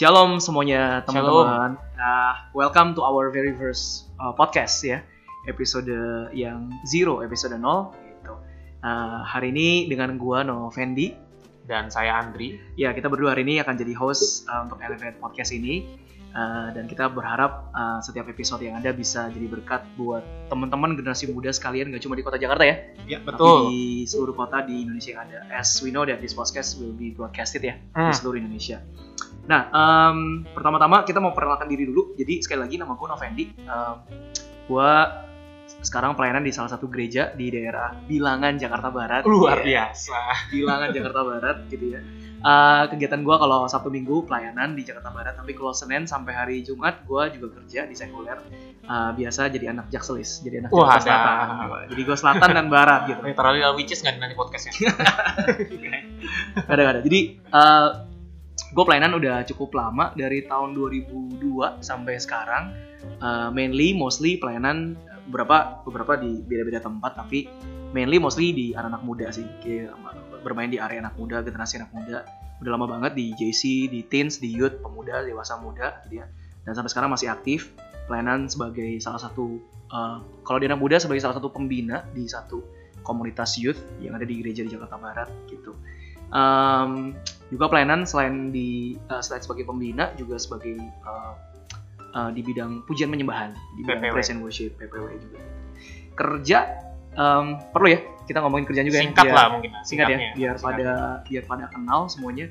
Shalom semuanya teman-teman. Uh, welcome to our very first uh, podcast ya, episode yang zero, episode 0 gitu. Uh, hari ini dengan gua No Fendi. dan saya Andri. Ya kita berdua hari ini akan jadi host uh, untuk Elevate Podcast ini. Uh, dan kita berharap uh, setiap episode yang ada bisa jadi berkat buat teman-teman generasi muda sekalian, gak cuma di kota Jakarta ya, Ya tapi di seluruh kota di Indonesia yang ada. As we know that this podcast will be broadcasted ya di Hmm. seluruh Indonesia. Nah, em, pertama-tama kita mau perkenalkan diri dulu. Jadi sekali lagi nama gue Novendi. Um, gue sekarang pelayanan di salah satu gereja di daerah Bilangan Jakarta Barat. Luar Iya, biasa. Bilangan Jakarta Barat gitu ya. Eh, kegiatan gue kalau Sabtu Minggu pelayanan di Jakarta Barat, tapi kalau Senin sampai hari Jumat gue juga kerja di sekuler. Eh, biasa jadi anak jakselis, jadi anak Wah, Jakarta. Selatan. Jadi gue selatan dan barat gitu. Literally which is nggak nanti podcastnya. Ada, gak ada. Jadi uh, gue pelayanan udah cukup lama dari tahun 2002 sampai sekarang. Uh, mainly, mostly pelayanan uh, beberapa beberapa di beda-beda tempat, tapi mainly mostly di anak-anak muda sih. Kayak bermain di area anak muda, generasi anak muda. Udah lama banget di JC, di teens, di youth, pemuda, dewasa muda, gitu ya. Dan sampai sekarang masih aktif pelayanan sebagai salah satu uh, kalau di anak muda sebagai salah satu pembina di satu komunitas youth yang ada di gereja di Jakarta Barat gitu. Um, juga pelayanan selain di uh, selain sebagai pembina juga sebagai uh, uh, di bidang pujian penyembahan di bidang PPW. praise and worship PPW juga. Kerja um, perlu ya kita ngomongin kerjaan juga Singkat ya. lah mungkin. Singkat ya biar Singkat. pada biar pada kenal semuanya.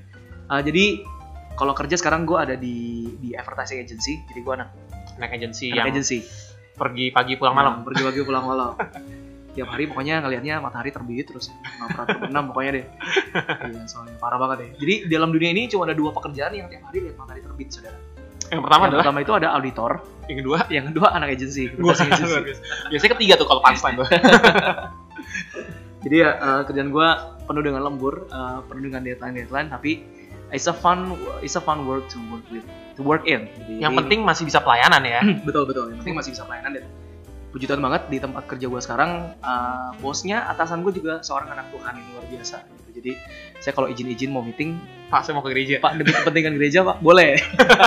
Uh, jadi kalau kerja sekarang gue ada di di advertising agency jadi gue anak, naik agensi anak yang agency pergi pagi pulang malam. Nah, pergi pagi pulang malam tiap hari pokoknya ngelihatnya matahari terbit terus ngaprat terbenam pokoknya deh. Iya, soalnya parah banget deh. Jadi dalam dunia ini cuma ada dua pekerjaan yang tiap hari lihat matahari terbit saudara. Yang pertama yang adalah? pertama itu ada auditor. Yang kedua. yang kedua anak agency. Biasanya ketiga tuh kalau punchline tuh. jadi ya eh, kerjaan gue penuh dengan lembur eh, penuh dengan deadline deadline tapi it's a fun it's a fun work to work with to work in. Jadi- Yang penting masih bisa pelayanan ya. betul betul. Yang penting masih bisa pelayanan dan puji Tuhan banget di tempat kerja gue sekarang uh, bosnya atasan gue juga seorang anak Tuhan yang luar biasa gitu. jadi saya kalau izin-izin mau meeting Pak saya mau ke gereja. pak demi kepentingan gereja pak boleh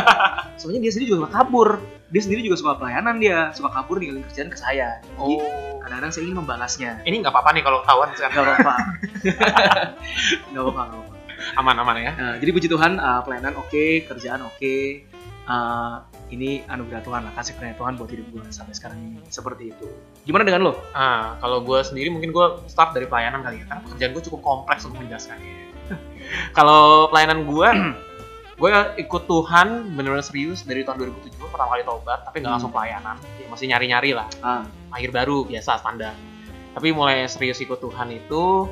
soalnya dia sendiri juga suka kabur dia sendiri juga suka pelayanan dia suka kabur ninggalin kerjaan ke saya jadi Oh. kadang-kadang saya ingin membalasnya Ini nggak apa-apa nih kalau ketahuan sekarang. nggak apa-apa nggak apa-apa apa-apa Aman-aman ya. Nah, jadi puji Tuhan uh, pelayanan oke kerjaan oke Uh, ini anugerah Tuhan lah kasih karunia Tuhan buat hidup gue sampai sekarang ini seperti itu gimana dengan lo Ah, kalau gue sendiri mungkin gue start dari pelayanan kali ya, karena pekerjaan gue cukup kompleks untuk menjelaskannya. kalau pelayanan gue, gue ikut Tuhan bener-bener serius dari tahun 2007 pertama kali tobat, tapi nggak Hmm. langsung pelayanan, Ya, masih nyari-nyari lah, ah akhir baru biasa standar. Tapi mulai serius ikut Tuhan itu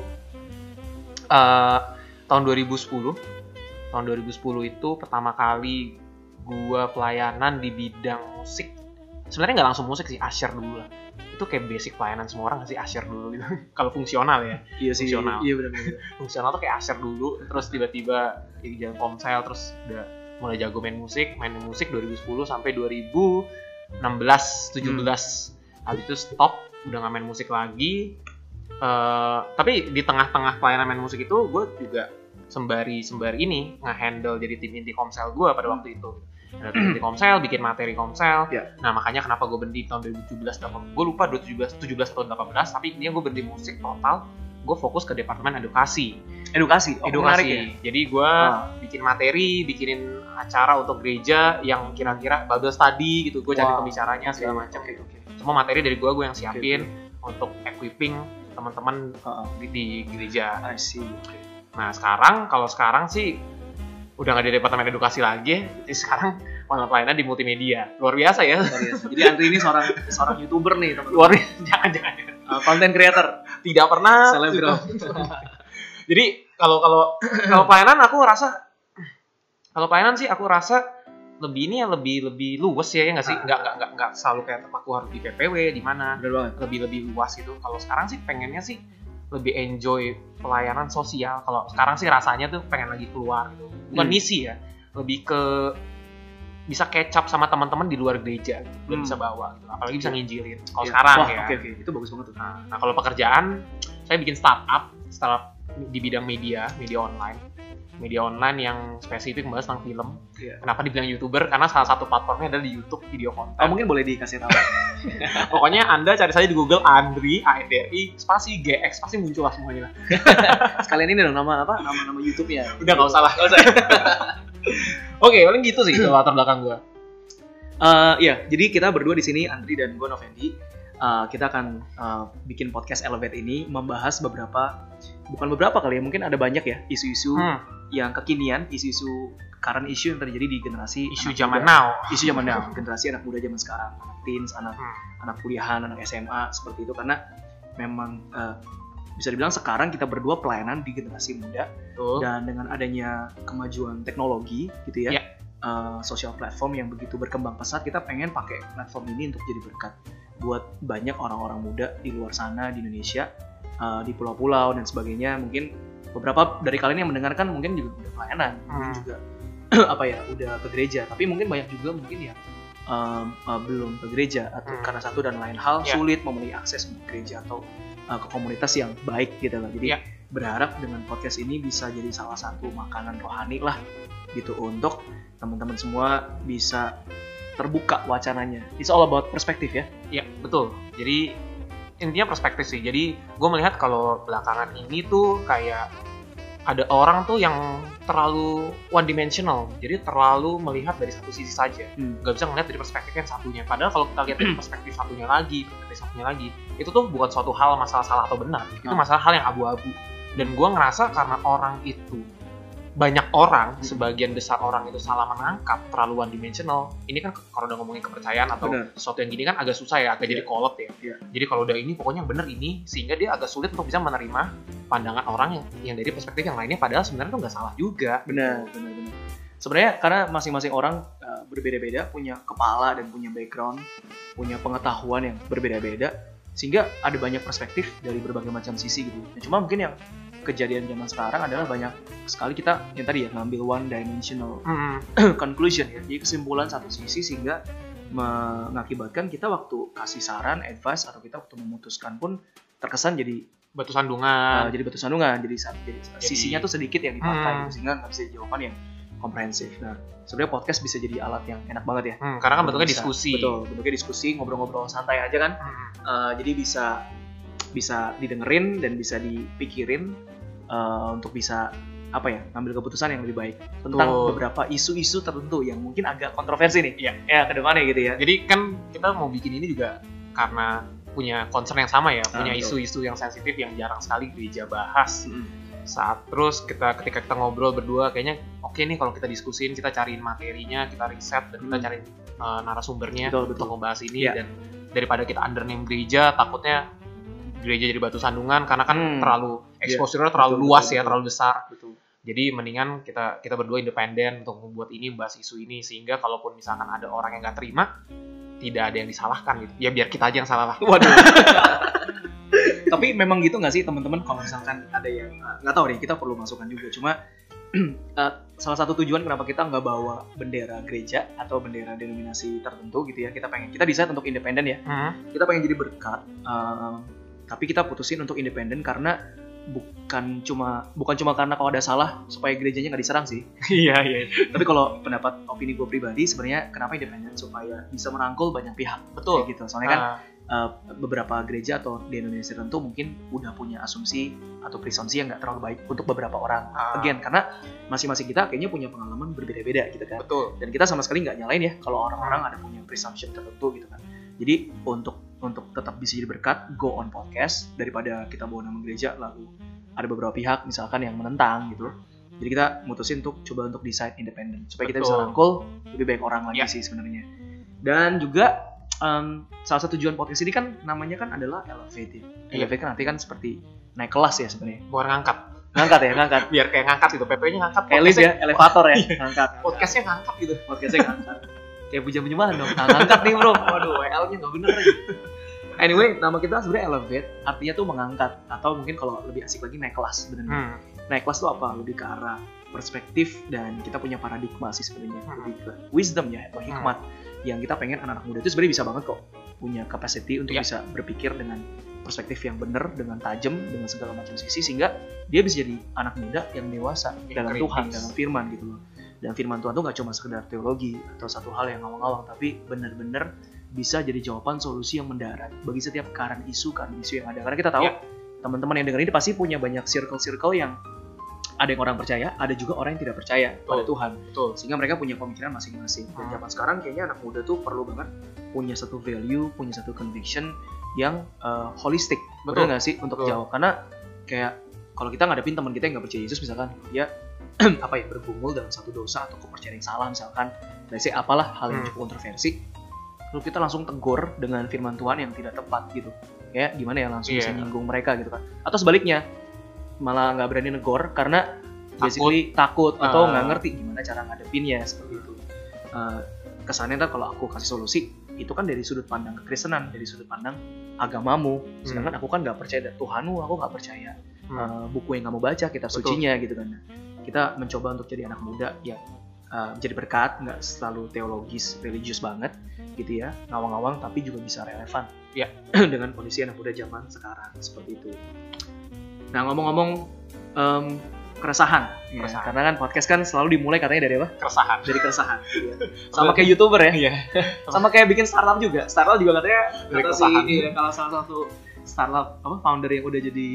eh, tahun 2010. Tahun 2010 itu pertama kali gue pelayanan di bidang musik. Sebenarnya nggak langsung musik sih, asyar dulu lah. Itu kayak basic pelayanan semua orang sih asyar dulu gitu. Kalau fungsional ya, iya sih Fungsional. iya benar-benar fungsional tuh kayak asyar dulu, terus tiba-tiba jadi jalan komsel, terus udah mulai jago main musik, main musik 2010 sampai 2016, 17. Habis itu stop, udah nggak main musik lagi. Eh, tapi di tengah-tengah pelayanan main musik itu, gue juga sembari sembari ini nge-handle jadi tim inti komsel gue pada waktu itu. Ada tim inti komsel, bikin materi komsel. Ya. Nah makanya kenapa gue berhenti tahun 2017, gue lupa 2017, 17 atau 18, tapi intinya gue berhenti musik total. Gue fokus ke departemen edukasi edukasi oh, menarik edukasi. ya Jadi gue Ah. bikin materi, bikinin acara untuk gereja yang kira-kira Bible study gitu. Gue cari Wow. pembicaranya segala macam. oke oke Semua materi dari gue gue yang siapin untuk equipping teman-teman Ah, ah. di, di gereja. I see Nah sekarang kalau sekarang sih udah nggak di departemen edukasi lagi. Jadi sekarang malah pelayanan di multimedia. Luar biasa ya. Luar biasa. jadi Andri ini seorang seorang youtuber nih teman Luar biasa. jangan jangan. konten creator Tidak pernah. selebgram Jadi kalau kalau kalau pelayanan aku rasa kalau pelayanan sih aku rasa lebih ini ya lebih lebih luas ya ya nggak sih Ah. nggak nggak nggak nggak selalu kayak aku harus di PPW di mana lebih lebih luas gitu kalau sekarang sih pengennya sih lebih enjoy pelayanan sosial kalau sekarang sih rasanya tuh pengen lagi keluar gitu bukan Hmm. misi ya lebih ke bisa up sama teman-teman di luar gereja gitu. Hmm. bisa bawa gitu. apalagi bisa nginjilin kalau Iya. sekarang Wah, ya oke oke itu bagus banget tuh Nah, nah, kalau pekerjaan, saya bikin startup, startup di bidang media, media online. Media online yang spesifik membahas tentang film. Iya. Kenapa dibilang youtuber? Karena salah satu platformnya adalah di YouTube video konten. Oh, mungkin boleh dikasih tahu. Pokoknya anda cari saja di Google Andri A N D R I spasi GX pasti muncul lah semuanya. lah. Sekalian ini dong nama apa? Nama-nama YouTube-nya. Udah nggak usah lah. Nggak usah. Oke, paling gitu sih latar belakang gue. Eh, Iya, jadi kita berdua di sini Andri dan gue Novendi. eh, kita akan eh, bikin podcast Elevate ini membahas beberapa bukan beberapa kali ya, mungkin ada banyak ya isu-isu Hmm, yang kekinian, isu-isu current issue yang terjadi di generasi isu zaman muda. now. isu zaman now, generasi anak muda zaman sekarang, anak teens, anak Hmm. anak kuliahan, anak SMA seperti itu karena memang eh, bisa dibilang sekarang kita berdua pelayanan di generasi muda Betul. dan dengan adanya kemajuan teknologi gitu ya, Ya. eh, sosial platform yang begitu berkembang pesat, kita pengen pakai platform ini untuk jadi berkat buat banyak orang-orang muda di luar sana di Indonesia, eh, di pulau-pulau dan sebagainya. Mungkin beberapa dari kalian yang mendengarkan mungkin juga udah pelayanan, mungkin Hmm. juga apa ya, udah ke gereja. Tapi mungkin banyak juga mungkin yang em, eh, belum ke gereja atau Hmm. karena satu dan lain hal Ya. sulit memenuhi akses ke gereja atau eh, ke komunitas yang baik gitu loh. Jadi Ya. berharap dengan podcast ini bisa jadi salah satu makanan rohani lah gitu untuk teman-teman semua bisa terbuka wacananya. It's all about perspektif ya. Iya, betul. Jadi intinya perspektif sih. Jadi gue melihat kalau belakangan ini tuh kayak ada orang tuh yang terlalu one dimensional. Jadi terlalu melihat dari satu sisi saja. Hmm. Nggak bisa ngelihat dari perspektif yang satunya. Padahal kalau kita lihat dari perspektif satunya lagi, perspektif satunya lagi, itu tuh bukan suatu hal masalah salah atau benar. Itu Hmm. masalah hal yang abu-abu. Dan gue ngerasa karena orang itu banyak orang, Hmm. sebagian besar orang itu salah menangkap terlalu one dimensional. Ini kan kalau udah ngomongin kepercayaan atau Benar. sesuatu yang gini kan agak susah ya, agak Iya. jadi kolot ya. Iya. Jadi kalau udah ini pokoknya yang bener ini, sehingga dia agak sulit untuk bisa menerima pandangan orang yang, yang dari perspektif yang lainnya, padahal sebenarnya tuh nggak salah juga. Benar, benar, benar. Sebenarnya karena masing-masing orang uh, berbeda-beda, punya kepala dan punya background, punya pengetahuan yang berbeda-beda, sehingga ada banyak perspektif dari berbagai macam sisi gitu. Nah, cuma mungkin yang kejadian zaman sekarang adalah banyak sekali kita yang tadi ya ngambil one dimensional Hmm, conclusion ya, jadi kesimpulan satu sisi sehingga mengakibatkan kita waktu kasih saran, advice atau kita waktu memutuskan pun terkesan jadi batu sandungan. uh, jadi batu sandungan, jadi, jadi, sisinya tuh sedikit yang dipakai gitu, sehingga nggak bisa jawaban yang komprehensif. Nah, sebenarnya podcast bisa jadi alat yang enak banget ya. Hmm, karena kan bentuknya Bisa- diskusi. Betul, bentuknya diskusi, ngobrol-ngobrol santai aja kan. Hmm, Uh, jadi bisa bisa didengerin dan bisa dipikirin uh, untuk bisa apa ya ngambil keputusan yang lebih baik tentang Betul. beberapa isu-isu tertentu yang mungkin agak kontroversi nih Iya. ya ke depannya gitu ya Jadi kan kita mau bikin ini juga karena punya concern yang sama ya, Ah, punya isu-isu yang sensitif yang jarang sekali gereja bahas. Mm. Saat terus kita ketika kita ngobrol berdua kayaknya oke nih kalau kita diskusin, kita cariin materinya, kita riset dan kita Hmm. cari uh, narasumbernya Betul, untuk betul. membahas ini Iya. dan daripada kita undername gereja takutnya gereja jadi batu sandungan karena kan Hmm. terlalu Iya. exposure-nya terlalu Betul, luas betul, ya, betul. terlalu besar. betul Jadi mendingan kita kita berdua independen untuk membuat ini, membahas isu ini sehingga kalaupun misalkan ada orang yang nggak terima, tidak ada yang disalahkan gitu. Ya biar kita aja yang salah lah. waduh tapi memang gitu nggak sih teman-teman kalau misalkan ada yang uh, nggak tahu nih kita perlu masukkan juga cuma uh, salah satu tujuan kenapa kita nggak bawa bendera gereja atau bendera denominasi tertentu gitu ya kita pengen kita bisa untuk independen ya Hmm. kita pengen jadi berkat uh, tapi kita putusin untuk independen karena bukan cuma bukan cuma karena kalau ada salah supaya gerejanya nggak diserang sih Iya iya. tapi kalau pendapat opini gue pribadi sebenarnya kenapa independen supaya bisa merangkul banyak pihak Betul. kayak gitu soalnya kan Ah, uh, beberapa gereja atau denominasi tertentu mungkin udah punya asumsi atau presumpsi yang nggak terlalu baik untuk beberapa orang Ah. again karena masing-masing kita kayaknya punya pengalaman berbeda-beda gitu kan betul. dan kita sama sekali nggak nyalain ya kalau orang-orang ada punya presumption tertentu gitu kan jadi untuk untuk tetap bisa jadi berkat go on podcast daripada kita bawa nama gereja lalu ada beberapa pihak misalkan yang menentang gitu jadi kita mutusin untuk coba untuk decide independen supaya kita bisa Betul. rangkul lebih banyak orang lagi Ya. sih sebenarnya dan juga em, salah satu tujuan podcast ini kan namanya kan adalah elevate ya elevate kan nanti kan seperti naik kelas ya sebenarnya Bukan ngangkat. ngangkat ya ngangkat Biar kayak ngangkat gitu. PP-nya ngangkat. kayak lift ya elevator ya Iya. ngangkat Podcastnya ngangkat gitu. podcastnya ngangkat kayak puja penyembahan dong nah, ngangkat nih bro waduh WL nya nggak bener nih anyway nama kita sebenarnya elevate artinya tuh mengangkat atau mungkin kalau lebih asik lagi naik kelas sebenarnya Hmm. naik kelas tuh apa lebih ke arah perspektif dan kita punya paradigma sih sebenarnya Hmm. lebih ke wisdom ya atau hikmat yang kita pengen anak-anak muda itu sebenarnya bisa banget kok punya capacity untuk Iya. bisa berpikir dengan perspektif yang benar dengan tajam dengan segala macam sisi sehingga dia bisa jadi anak muda yang dewasa Yang dalam kritis. Tuhan dalam firman gitu loh dan firman Tuhan tuh nggak cuma sekedar teologi atau satu hal yang ngawang-ngawang tapi benar-benar bisa jadi jawaban solusi yang mendarat bagi setiap current isu current isu yang ada karena kita tahu Ya. teman-teman yang dengar ini pasti punya banyak circle-circle yang ada yang orang percaya ada juga orang yang tidak percaya pada Betul. Tuhan betul sehingga mereka punya pemikiran masing-masing dan Hmm. zaman sekarang kayaknya anak muda tuh perlu banget punya satu value punya satu conviction yang uh, holistik Betul. nggak sih untuk Betul. jawab karena kayak kalau kita ngadepin teman kita yang nggak percaya Yesus misalkan dia apa ya bergumul dalam satu dosa atau kepercayaan yang salah misalkan say apalah hal yang Hmm. cukup kontroversi lalu kita langsung tegur dengan firman Tuhan yang tidak tepat gitu kayak gimana ya langsung bisa Iya. nyinggung mereka gitu kan atau sebaliknya malah nggak berani negor karena basically takut atau Ah. nggak ngerti gimana cara ngadepinnya seperti itu Eh, kesannya ntar kalau aku kasih solusi itu kan dari sudut pandang kekristenan dari sudut pandang agamamu sedangkan aku kan nggak percaya Tuhanmu aku nggak percaya Hmm. eh, buku yang kamu baca kitab Betul. sucinya gitu kan kita mencoba untuk jadi anak muda yang eh, jadi berkat nggak selalu teologis religius banget gitu ya. Ngawang-ngawang tapi juga bisa relevan. Ya. dengan kondisi anak muda zaman sekarang seperti itu. Nah ngomong-ngomong em, keresahan, ya, Keresahan. karena kan podcast kan selalu dimulai katanya dari apa? Keresahan. Dari keresahan Iya. sama kayak youtuber ya. Iya. Sama kayak bikin startup juga. Startup juga katanya Dari kata si keresahan. iya, kalau salah satu startup apa founder yang udah jadi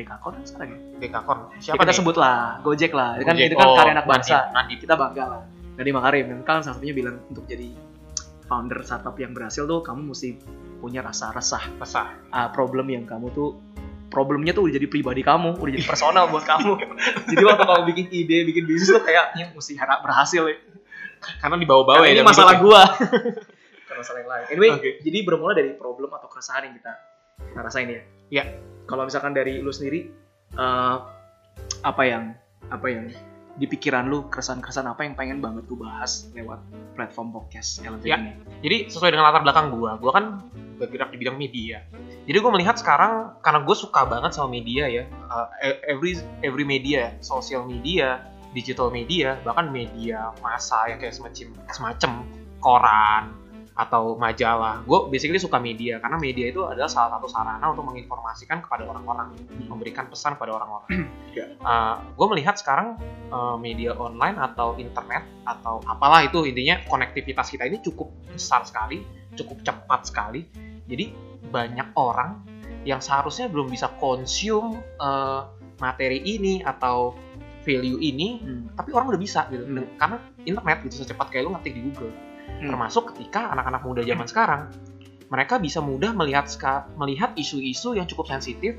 Dekakon kan sekarang ya? Dekakon. Ya, siapa kita nih? sebut lah Gojek lah. Itu kan Gojek. itu kan Oh, karya anak bangsa. Nadiem. kita bangga lah. Nadiem Makarim. Dan kan salah satunya bilang untuk jadi founder startup yang berhasil tuh kamu mesti punya rasa resah. Resah. Ah, problem yang kamu tuh problemnya tuh udah jadi pribadi kamu udah jadi personal buat kamu. Jadi waktu kamu bikin ide bikin bisnis tuh kayak ini mesti harap berhasil ya. Karena dibawa-bawa Karena ya ini masalah hidupnya. gua. Bukan masalah yang lain. Anyway Oke. jadi bermula dari problem atau keresahan yang kita kita rasain ya. Ya. Kalau misalkan dari lu sendiri eh, apa yang apa yang di pikiran lu keresahan-keresahan apa yang pengen banget lu bahas lewat platform podcast LNT Ya. ini Jadi sesuai dengan latar belakang gue, gue kan bergerak di bidang media. Jadi gue melihat sekarang karena gue suka banget sama media ya, uh, every every media, sosial media, digital media, bahkan media massa yang kayak semacam semacam koran atau majalah. Gue basically suka media karena media itu adalah salah satu sarana untuk menginformasikan kepada orang-orang, memberikan pesan kepada orang-orang. Ya. gue melihat sekarang uh, media online atau internet atau apalah itu intinya konektivitas kita ini cukup besar sekali, cukup cepat sekali. Jadi banyak orang yang seharusnya belum bisa consume uh, materi ini atau value ini, Hmm. tapi orang udah bisa gitu. Hmm. Karena internet gitu secepat kayak lu ngetik di Google. Hmm. Termasuk ketika anak-anak muda zaman sekarang mereka bisa mudah melihat melihat isu-isu yang cukup sensitif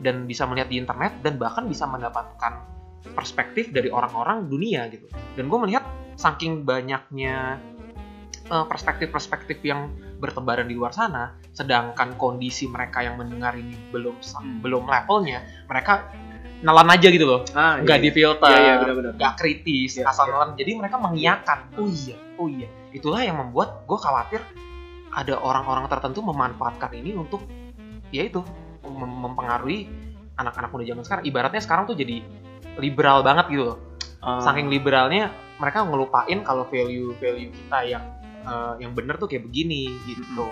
dan bisa melihat di internet dan bahkan bisa mendapatkan perspektif dari orang-orang dunia gitu. Dan gue melihat saking banyaknya eh, perspektif-perspektif yang bertebaran di luar sana, sedangkan kondisi mereka yang mendengar ini belum Hmm. belum levelnya, mereka nelan aja gitu loh, ah, nggak iya. difilter, Iya, iya, nggak kritis, Iya, asal iya. nelan. Jadi mereka mengiyakan. Oh iya, oh iya. Itulah yang membuat gue khawatir ada orang-orang tertentu memanfaatkan ini untuk ya itu mem- mempengaruhi anak-anak muda zaman sekarang. Ibaratnya sekarang tuh jadi liberal banget gitu loh. Ah, Saking liberalnya mereka ngelupain kalau value-value kita yang eh, yang bener tuh kayak begini gitu.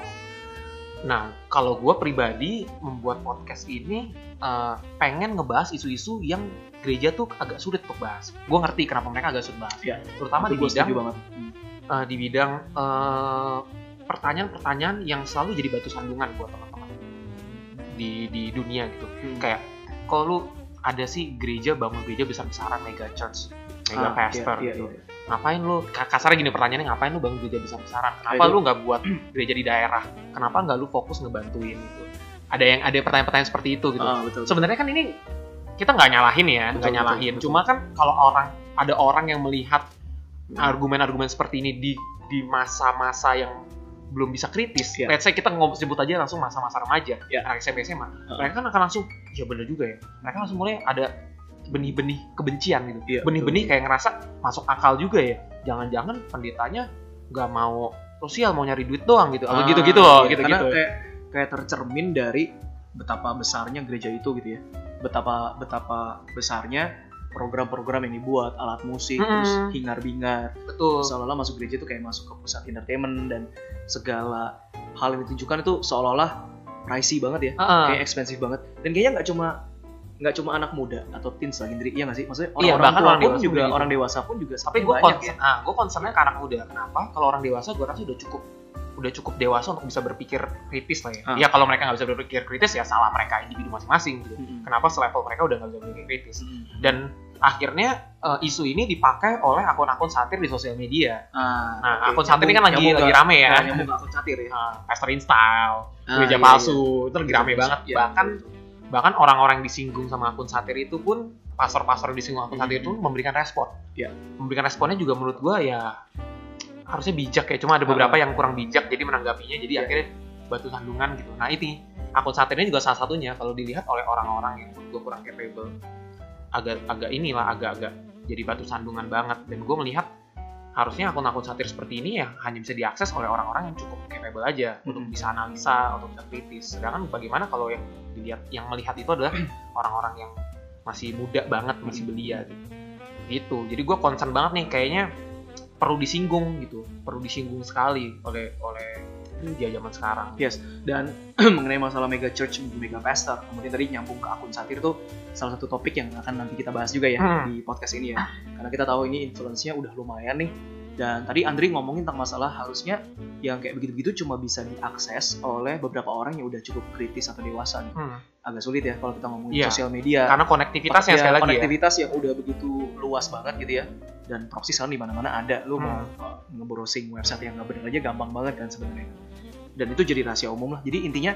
Nah, kalau gue pribadi membuat podcast ini eh, pengen ngebahas isu-isu yang gereja tuh agak sulit untuk bahas. Gue ngerti kenapa mereka agak sulit bahas. Iya. Terutama itu di bidang banget Hmm. eh, di bidang eh, pertanyaan-pertanyaan yang selalu jadi batu sandungan buat teman-teman di di dunia gitu. Hmm. Kayak kalau lu ada sih gereja bangun gereja besar-besaran mega church, mega Ah, pastor iya, iya, gitu. iya. Ngapain lu ka- kasarnya gini pertanyaannya ngapain lu bangun gereja besar-besaran? Kenapa itu- lu nggak buat gereja di daerah? Kenapa nggak lu fokus ngebantuin gitu? Ada yang ada pertanyaan-pertanyaan seperti itu gitu. Ah, betul. Sebenarnya kan ini kita nggak nyalahin ya, Betul, nggak betul, nyalahin. betul. Cuma kan kalau orang ada orang yang melihat Hmm. argumen-argumen seperti ini di di masa-masa yang belum bisa kritis. Iya. Let's say kita ngomong sebut aja langsung masa-masa remaja, anak SMP SMA. Heeh. Mereka kan akan langsung, ya bener juga ya. Mereka langsung mulai ada benih-benih kebencian gitu. Iya, benih-benih kayak ngerasa masuk akal juga ya. Jangan-jangan pendetanya nggak mau sosial mau nyari duit doang gitu. Atau Ah, gitu-gitu loh, iya. gitu-gitu. Karena kayak kayak tercermin dari betapa besarnya gereja itu gitu ya. Betapa betapa besarnya program-program yang dibuat, alat musik, Mm-mm. terus hingar-bingar. Betul. Seolah-olah masuk gereja itu kayak masuk ke pusat entertainment dan segala hal yang ditunjukkan itu seolah-olah pricey banget ya Heeh. kayak expensive banget dan kayaknya nggak cuma nggak cuma anak muda atau teens lah Gendri iya nggak sih maksudnya Iya, orang-orang bahkan tua orang pun juga juga gitu. orang dewasa pun juga tapi gue banyak concern, ya ah, gue concernnya ke anak muda kenapa kalau orang dewasa gue rasa udah cukup udah cukup dewasa untuk bisa berpikir kritis lah ya Ah. ya kalau mereka nggak bisa berpikir kritis ya salah mereka individu masing-masing gitu Mm-mm. kenapa selevel mereka udah nggak bisa berpikir kritis Mm-mm. dan akhirnya eh, isu ini dipakai oleh akun-akun satir di sosial media Ah, nah oke. akun satir ini kan lagi lagi rame ya nyambung ke akun satir ya uh, Pesterin style, gereja iya, palsu, itu lagi rame banget. Iya, bahkan betul. bahkan orang-orang yang disinggung sama akun satir itu pun pastor-pastor yang disinggung akun satir Mhm. itu memberikan respon. Iya. Memberikan responnya juga menurut gua ya harusnya bijak ya. Cuma ada beberapa yang kurang bijak jadi menanggapinya jadi Iya. akhirnya batu sandungan gitu. Nah ini akun satir ini juga salah satunya kalau dilihat oleh orang-orang yang gua kurang capable agak agak inilah agak-agak jadi batu sandungan banget dan gue melihat harusnya akun-akun satir seperti ini ya hanya bisa diakses oleh orang-orang yang cukup capable aja untuk Mhm. bisa analisa untuk bisa kritis sedangkan bagaimana kalau yang dilihat yang melihat itu adalah orang-orang yang masih muda banget masih belia gitu gitu jadi gue concern banget nih kayaknya perlu disinggung gitu perlu disinggung sekali oleh oleh dia zaman sekarang. Dan mengenai masalah mega church mega pastor kemudian tadi nyambung ke akun satir tuh salah satu topik yang akan nanti kita bahas juga ya Hmm. di podcast ini ya. Karena kita tahu ini influence-nya udah lumayan nih dan tadi Andri ngomongin tentang masalah harusnya yang kayak begitu-begitu cuma bisa diakses oleh beberapa orang yang udah cukup kritis atau dewasa nih. Hmm. agak sulit ya kalau kita ngomongin Iya. sosial media karena konektivitas Ya, sekali lagi ya konektivitas yang udah begitu luas banget gitu ya dan proxy sekarang di mana-mana ada lu mau Hmm. uh, ngebrowsing website yang nggak bener aja gampang banget kan sebenarnya dan itu jadi rahasia umum lah jadi intinya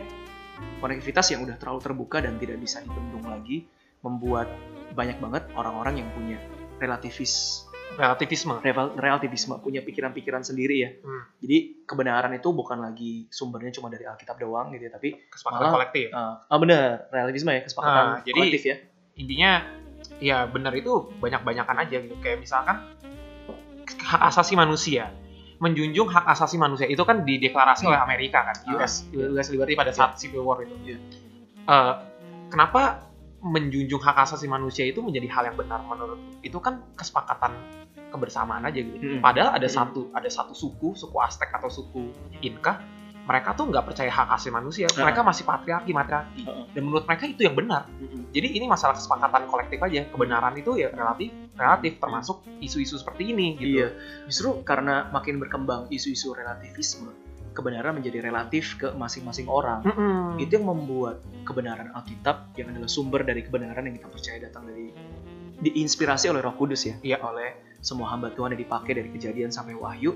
konektivitas yang udah terlalu terbuka dan tidak bisa dibendung lagi membuat banyak banget orang-orang yang punya relativis relativisme. Relativisme punya pikiran-pikiran sendiri ya. Hmm. jadi kebenaran itu bukan lagi sumbernya cuma dari Alkitab doang gitu ya tapi kesepakatan Malah- kolektif. Uh, ah bener relativisme ya kesepakatan Ah, jadi- kolektif ya. intinya ya benar itu banyak-banyakan aja gitu. Kayak misalkan hak asasi manusia. Menjunjung hak asasi manusia. Itu kan dideklarasi oleh Amerika kan Ah, US iya. US Liberty pada saat Civil War itu. Iya. Eh, kenapa menjunjung hak asasi manusia itu menjadi hal yang benar menurut itu kan kesepakatan kebersamaan aja gitu Mm-mm. padahal ada Mm-mm. satu ada satu suku suku Aztec atau suku Inca mereka tuh nggak percaya hak asasi manusia Ah. mereka masih patriarki matriarki Heeh. dan menurut mereka itu yang benar Mm-mm. jadi ini masalah kesepakatan kolektif aja. Kebenaran itu ya relatif, relatif termasuk isu-isu seperti ini gitu. Iya, justru karena makin berkembang isu-isu relativisme, kebenaran menjadi relatif ke masing-masing orang. Mm-mm. Itu yang membuat kebenaran Alkitab yang adalah sumber dari kebenaran yang kita percaya datang dari diinspirasi oleh Roh Kudus ya, Iya. oleh semua hamba Tuhan yang dipakai dari kejadian sampai wahyu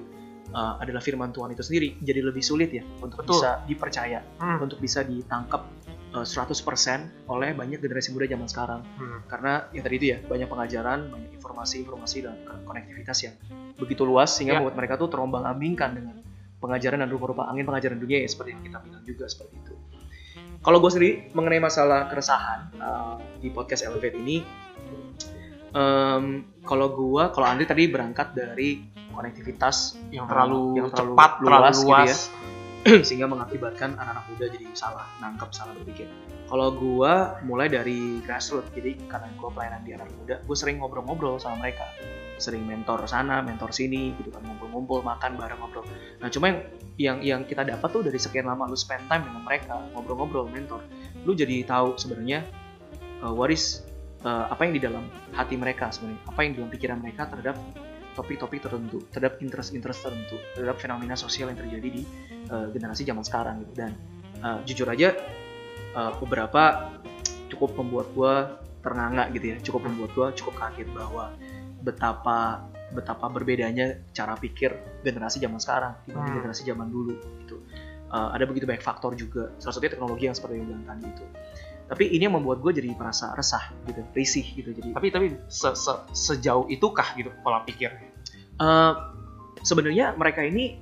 uh, adalah firman Tuhan itu sendiri. Jadi lebih sulit ya untuk Betul. bisa dipercaya, Hmm. untuk bisa ditangkap uh, 100% oleh banyak generasi muda zaman sekarang. Hmm. karena yang tadi itu ya banyak pengajaran banyak informasi-informasi dan konektivitas yang begitu luas sehingga Ya. membuat mereka tuh terombang ambingkan dengan pengajaran dan rupa-rupa angin pengajaran dunia ya seperti yang kita bilang juga seperti itu. Kalau gue sendiri mengenai masalah keresahan uh, di podcast Elevate ini, em, kalau gue, kalau Andri tadi berangkat dari konektivitas Yang terlalu, yang terlalu cepat, terlalu luas luas. gitu ya. sehingga mengakibatkan anak-anak muda jadi salah nangkep, salah berpikir. Kalau gua mulai dari grassroots, jadi karena gua pelayanan di anak muda, gue sering ngobrol-ngobrol sama mereka, sering mentor sana, mentor sini, gitu kan ngumpul-ngumpul, makan bareng ngobrol. Nah cuma yang yang yang kita dapat tuh dari sekian lama lu spend time dengan mereka, ngobrol-ngobrol, mentor, lu jadi tahu sebenarnya uh, what is uh, apa yang di dalam hati mereka sebenarnya, apa yang di dalam pikiran mereka terhadap topik-topik tertentu, terhadap interest-interest tertentu, terhadap fenomena sosial yang terjadi di uh, generasi zaman sekarang gitu. Dan uh, jujur aja uh, beberapa cukup membuat gua ternganga gitu ya, cukup membuat gua cukup kaget bahwa betapa betapa berbedanya cara pikir generasi zaman sekarang dibanding Hmm. generasi zaman dulu gitu. Uh, ada begitu banyak faktor juga. Salah satunya teknologi yang seperti yang bilang tadi itu. Tapi ini yang membuat gue jadi merasa resah gitu, risih gitu. Jadi Tapi tapi se- se- sejauh itukah gitu pola pikirnya? Eh, sebenarnya mereka ini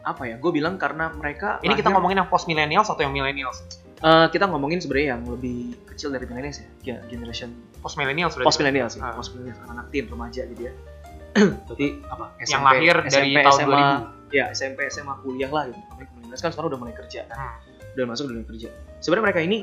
apa ya? Gue bilang karena mereka Ini kita lahir- ngomongin yang post millennials atau yang millennials? Eh, kita ngomongin sebenarnya yang lebih kecil dari millennials ya, ya generation Post millennials sudah. post millennials ya, Ah. post millennials anak teen remaja gitu ya. Berarti apa? Yang lahir dari tahun SMA, 2000. Ya SMP SMA kuliah lah gitu. Millennials kan sekarang udah mulai kerja kan, Hmm. udah masuk dunia kerja. Sebenarnya mereka ini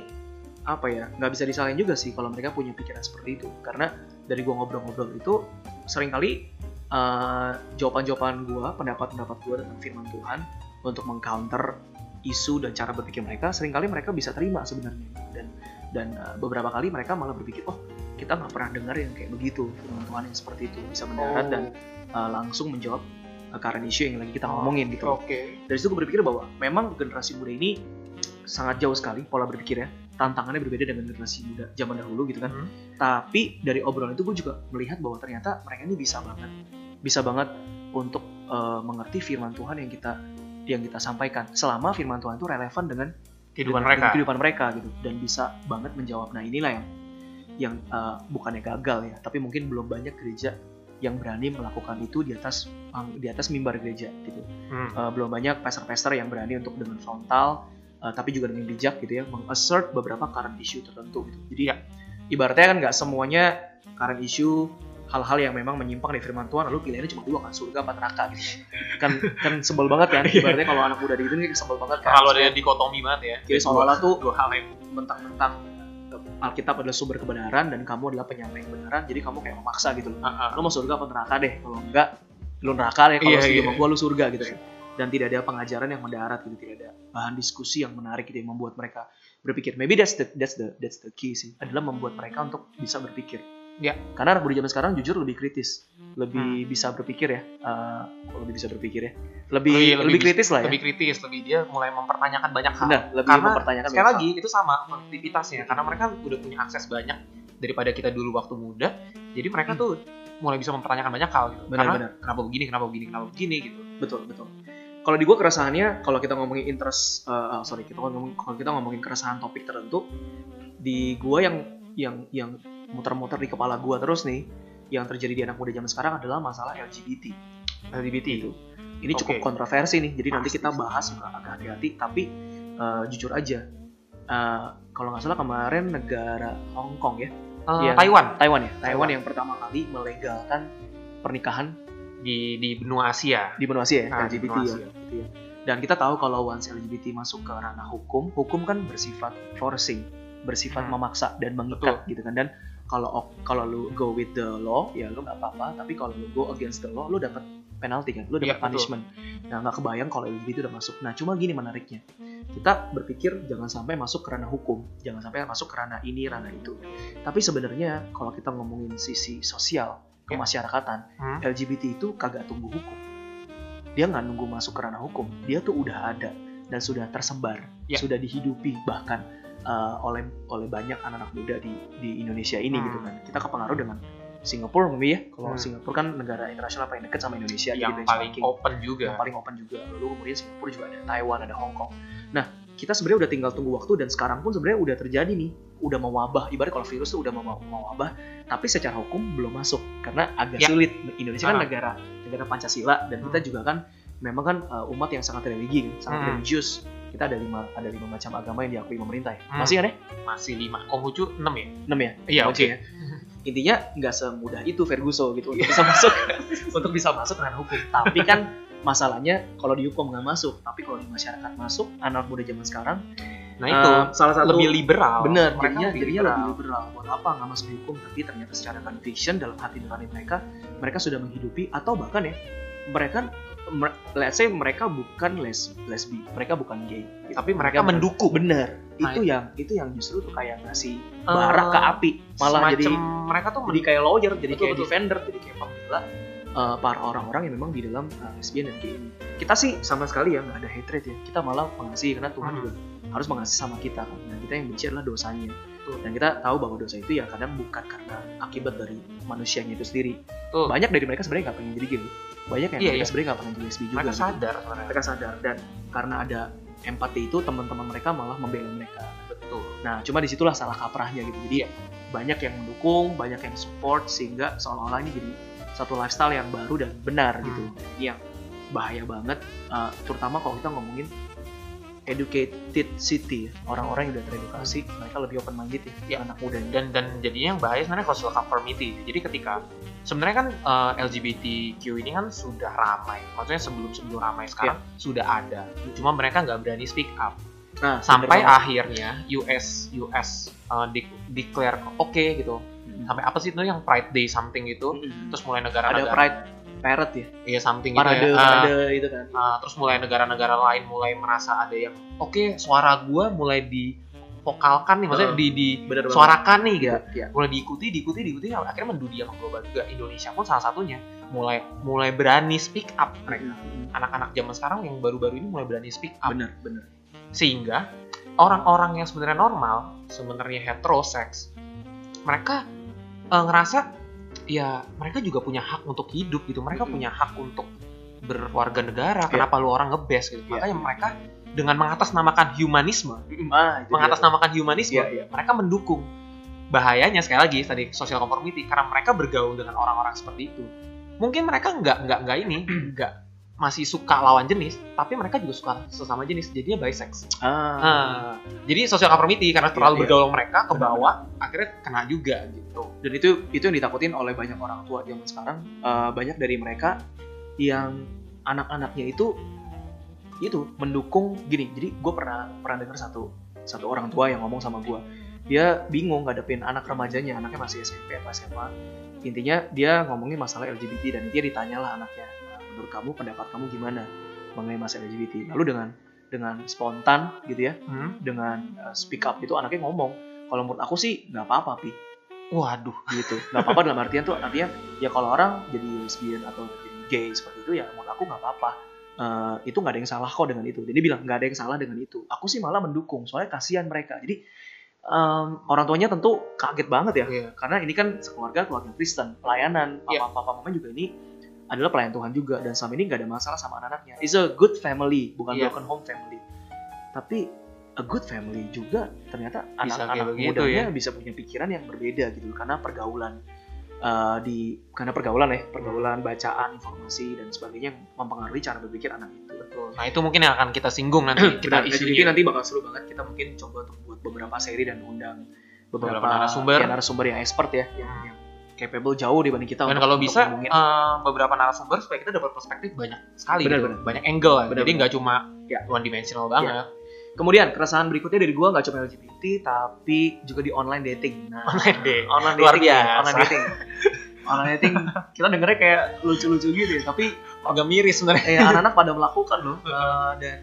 apa ya? Nggak bisa disalahin juga sih kalau mereka punya pikiran seperti itu, karena dari gua ngobrol-ngobrol itu sering kali eh, jawaban-jawaban gua, pendapat-pendapat gua tentang firman Tuhan untuk mengcounter isu dan cara berpikir mereka sering kali mereka bisa terima sebenarnya dan dan uh, beberapa kali mereka malah berpikir oh kita nggak pernah dengar yang kayak begitu firman Tuhan yang seperti itu bisa mendarat Oh. dan uh, langsung menjawab uh, current issue yang lagi kita Oh, ngomongin gitu Oke. dari situ gue berpikir bahwa memang generasi muda ini sangat jauh sekali pola berpikirnya tantangannya berbeda dengan generasi muda zaman dahulu gitu kan Hmm. tapi dari obrolan itu gue juga melihat bahwa ternyata mereka ini bisa banget bisa banget untuk uh, mengerti firman Tuhan yang kita yang kita sampaikan selama firman Tuhan itu relevan dengan Kehidupan dengan- mereka. dengan kehidupan mereka gitu dan bisa banget menjawab nah inilah yang yang uh, bukannya gagal ya tapi mungkin belum banyak gereja yang berani melakukan itu di atas di atas mimbar gereja gitu Hmm. Uh, belum banyak pastor-pastor yang berani untuk dengan frontal uh, tapi juga dengan bijak gitu ya mengassert beberapa current issue tertentu gitu. Jadi Ya. ibaratnya kan nggak semuanya current issue hal-hal yang memang menyimpang dari firman Tuhan lalu pilihannya cuma dua kan surga apa neraka gitu. kan kan sebel banget kan ibaratnya kalau anak muda gitu nih sebel banget kan. Kalau ada dikotomi banget ya. Jadi seolah-olah tuh dua hal yang mentang-mentang uh, Alkitab adalah sumber kebenaran dan kamu adalah penyampai kebenaran jadi kamu kayak memaksa gitu loh Ah, ah. lo mau surga apa neraka deh kalau enggak lu neraka deh kalau Iya, setuju iya. sama gua lu surga gitu kan dan tidak ada pengajaran yang mendarat gitu tidak ada bahan diskusi yang menarik gitu yang membuat mereka berpikir maybe that's the that's the that's the key sih adalah membuat mereka untuk bisa berpikir Ya. karena anak muda zaman sekarang jujur lebih kritis lebih bisa berpikir ya Eh, kok lebih bisa berpikir ya lebih lebih, Lebih- lebih kritis lah ya lebih kritis, lebih dia mulai mempertanyakan banyak hal. benar lebih Karena mempertanyakan sekali lagi itu sama aktivitasnya karena mereka udah punya akses banyak daripada kita dulu waktu muda. Jadi mereka Hmm. tuh mulai bisa mempertanyakan banyak hal gitu. Benar, karena benar. kenapa begini, kenapa begini, kenapa begini gitu. hal. betul betul kalau di gua keresahannya kalau kita ngomongin interest eh, eh, sorry kita ngomongin kalau kita ngomongin keresahan topik tertentu di gua yang yang yang muter-muter di kepala gua terus nih yang terjadi di anak muda zaman sekarang adalah masalah LGBT LGBT itu ini cukup kontroversi nih jadi nanti kita bahas juga agak hati-hati tapi eh, jujur aja. Eh, kalau nggak salah kemarin negara Hong Kong ya? Eh, Iya. Taiwan. Taiwan ya? Taiwan. Taiwan. yang pertama kali melegalkan pernikahan di di benua Asia. di benua Asia ya, Nah, LGBT benua ya, Asia. gitu ya. Dan kita tahu kalau once LGBT masuk ke ranah hukum, hukum kan bersifat forcing, bersifat Hmm. memaksa dan mengikat gitu kan. Dan kalau kalau lu go with the law ya lu nggak apa-apa, tapi kalau lu go against the law lu dapat penalti kan, lu dapat Iya, betul. punishment. Nah nggak kebayang kalau LGBT udah masuk. Nah cuma gini menariknya, kita berpikir jangan sampai masuk ke ranah hukum, jangan sampai masuk ke ranah ini, ranah itu. Tapi sebenarnya kalau kita ngomongin sisi sosial, Ya. Kemasyarakatan, Hmm. LGBT itu kagak tunggu hukum. Dia nggak nunggu masuk ke ranah hukum. Dia tuh udah ada dan sudah tersebar, Ya. sudah dihidupi bahkan uh, oleh oleh banyak anak-anak muda di di Indonesia ini Hmm. gitu kan. Kita kepengaruh dengan Singapura mungkin ya. Kalau Hmm. Singapura kan negara internasional paling dekat sama Indonesia yang paling open yang juga. paling open juga. Lalu kemudian Singapura juga ada Taiwan, ada Hong Kong. Nah, kita sebenarnya udah tinggal tunggu waktu dan sekarang pun sebenarnya udah terjadi nih, udah mewabah. Ibarat kalau virus tuh udah mau mewabah, tapi secara hukum belum masuk karena agak Ya. sulit. Indonesia kan Ah. negara negara Pancasila dan kita Hmm. juga kan memang kan uh, umat yang sangat religi, sangat Hmm. religius. Kita ada lima ada lima macam agama yang diakui pemerintah ya. Hmm. Masih kan ya? Masih lima. Konghucu 6 ya? 6 ya? Iya, Oke oke. ya. Intinya nggak semudah itu Ferguson gitu untuk bisa masuk untuk bisa masuk ranah hukum. Tapi kan masalahnya kalau di hukum nggak masuk, tapi kalau di masyarakat masuk, anak muda zaman sekarang Nah itu eh, salah satu lebih liberal. bener Mereka jadinya lebih jadinya liberal. lebih liberal. Buat apa nggak masuk di hukum? Tapi ternyata secara conviction dalam hati nurani mereka, mereka sudah menghidupi atau bahkan ya mereka mer- let's say mereka bukan les lesbi, mereka bukan gay, gitu. Tapi mereka bukan- mendukung. Bener, Nah, itu yang itu yang justru tuh kayak ngasih Eh, bara ke api, malah jadi mereka tuh jadi kayak lawyer, jadi Betul, kayak betul. defender, jadi kayak pembela uh, para orang-orang yang memang di dalam uh, lesbian dan gay ini. Kita sih sama sekali ya nggak ada hatred ya. Kita malah mengasihi karena Tuhan Hmm. juga harus mengasihi sama kita kan. Nah kita yang benci adalah dosanya. Betul. Dan kita tahu bahwa dosa itu ya kadang bukan karena akibat dari manusianya itu sendiri. Betul. Banyak dari mereka sebenarnya nggak pengen jadi gay. Banyak yang Iya, mereka iya. sebenarnya nggak pengen jadi lesbi juga. mereka gitu. sadar. Mereka sadar dan karena ada empati itu teman-teman mereka malah membela mereka. Betul. Nah, cuma di situlah salah kaprahnya gitu. Jadi Iya. banyak yang mendukung, banyak yang support sehingga seolah-olah ini jadi satu lifestyle yang baru dan benar Hmm. gitu. Yang bahaya banget, uh, terutama kalau kita ngomongin educated city, ya. orang-orang yang udah teredukasi, mereka lebih open minded ya, Iya. anak mudanya. dan dan jadinya yang bahaya sebenarnya social conformity jadi ketika sebenarnya kan eh, LGBTQ ini kan sudah ramai maksudnya sebelum sebelum ramai sekarang sudah ada cuma mereka nggak berani speak up Nah, sampai akhirnya US US eh, di- declare oke gitu Mm. sampai apa sih itu yang Pride Day something gitu. Mm-mm. terus mulai ada negara-negara pride parrot ya? Iya something gitu parade ya. Ah, parade itu kan. Ah, terus mulai negara-negara lain mulai merasa ada yang oke suara gua mulai divokalkan nih maksudnya Ah. di di bener suarakan nih gitu. Iya. mulai diikuti diikuti diikuti akhirnya mendunia ke global juga. Indonesia pun salah satunya mulai mulai berani speak up mereka. Anak-anak zaman sekarang yang baru-baru ini mulai berani speak up. Bener bener. Sehingga orang-orang yang sebenarnya normal sebenarnya heterosex mereka eh, ngerasa ya mereka juga punya hak untuk hidup gitu mereka Mm-mm. punya hak untuk berwarga negara Iya. kenapa lu orang ngebes gitu Iya. makanya mereka dengan mengatasnamakan humanisme ah, mengatasnamakan humanisme Iya, iya. mereka mendukung bahayanya sekali lagi tadi social conformity karena mereka bergaul dengan orang-orang seperti itu mungkin mereka nggak nggak nggak ini nggak masih suka lawan jenis tapi mereka juga suka sesama jenis jadinya bisex ah, Nah, jadi social conformity karena terlalu Iya, iya. bergaul mereka ke Benar, bawah akhirnya kena juga gitu. Dan itu itu yang ditakutin oleh banyak orang tua zaman sekarang. Eh, banyak dari mereka yang anak-anaknya itu itu mendukung gini. Jadi gue pernah pernah dengar satu satu orang tua yang ngomong sama gue dia bingung ngadepin anak remajanya anaknya masih SMP atau SMA intinya dia ngomongin masalah LGBT dan dia ditanya lah anaknya "Nah, menurut kamu pendapat kamu gimana mengenai masalah LGBT lalu dengan dengan spontan gitu ya Hmm? dengan uh, speak up itu anaknya ngomong. Kalau menurut aku sih nggak apa-apa pi. Waduh. Gitu. Nggak apa-apa dalam artian tuh artinya ya kalau orang jadi lesbian atau jadi gay seperti itu ya menurut aku nggak apa-apa. Eh, itu nggak ada yang salah kok dengan itu. Jadi bilang nggak ada yang salah dengan itu. Aku sih malah mendukung soalnya kasihan mereka. Jadi em, orang tuanya tentu kaget banget ya. Iya. karena ini kan sekeluarga keluarga Kristen. Pelayanan Iya. papa papa mama juga ini adalah pelayan Tuhan juga. Dan selama ini nggak ada masalah sama anak-anaknya. It's a good family bukan Iya. broken home family. Tapi a good family juga ternyata anak-anak mudanya ya. bisa punya pikiran yang berbeda gitu karena pergaulan uh, di karena pergaulan ya pergaulan bacaan informasi dan sebagainya yang mempengaruhi cara berpikir anak itu. Betul. Nah itu mungkin yang akan kita singgung nanti kita kita isunya LGBT nanti bakal seru banget. Kita mungkin coba untuk buat beberapa seri dan undang beberapa Beberapa narasumber. ya, narasumber yang expert ya yang, yang capable jauh dibanding kita dan kalau bisa ngomongin. eh, beberapa narasumber supaya kita dapat perspektif banyak sekali Benar, gitu. benar. banyak angle lah. Benar, jadi nggak cuma Ya. one dimensional banget kemudian keresahan berikutnya dari gua nggak cuma LGBT tapi juga di online dating nah Online deh. online dating ya, biasa. online dating online dating kita dengernya kayak lucu-lucu gitu ya tapi agak miris sebenarnya eh, anak-anak pada melakukan loh Eh, dan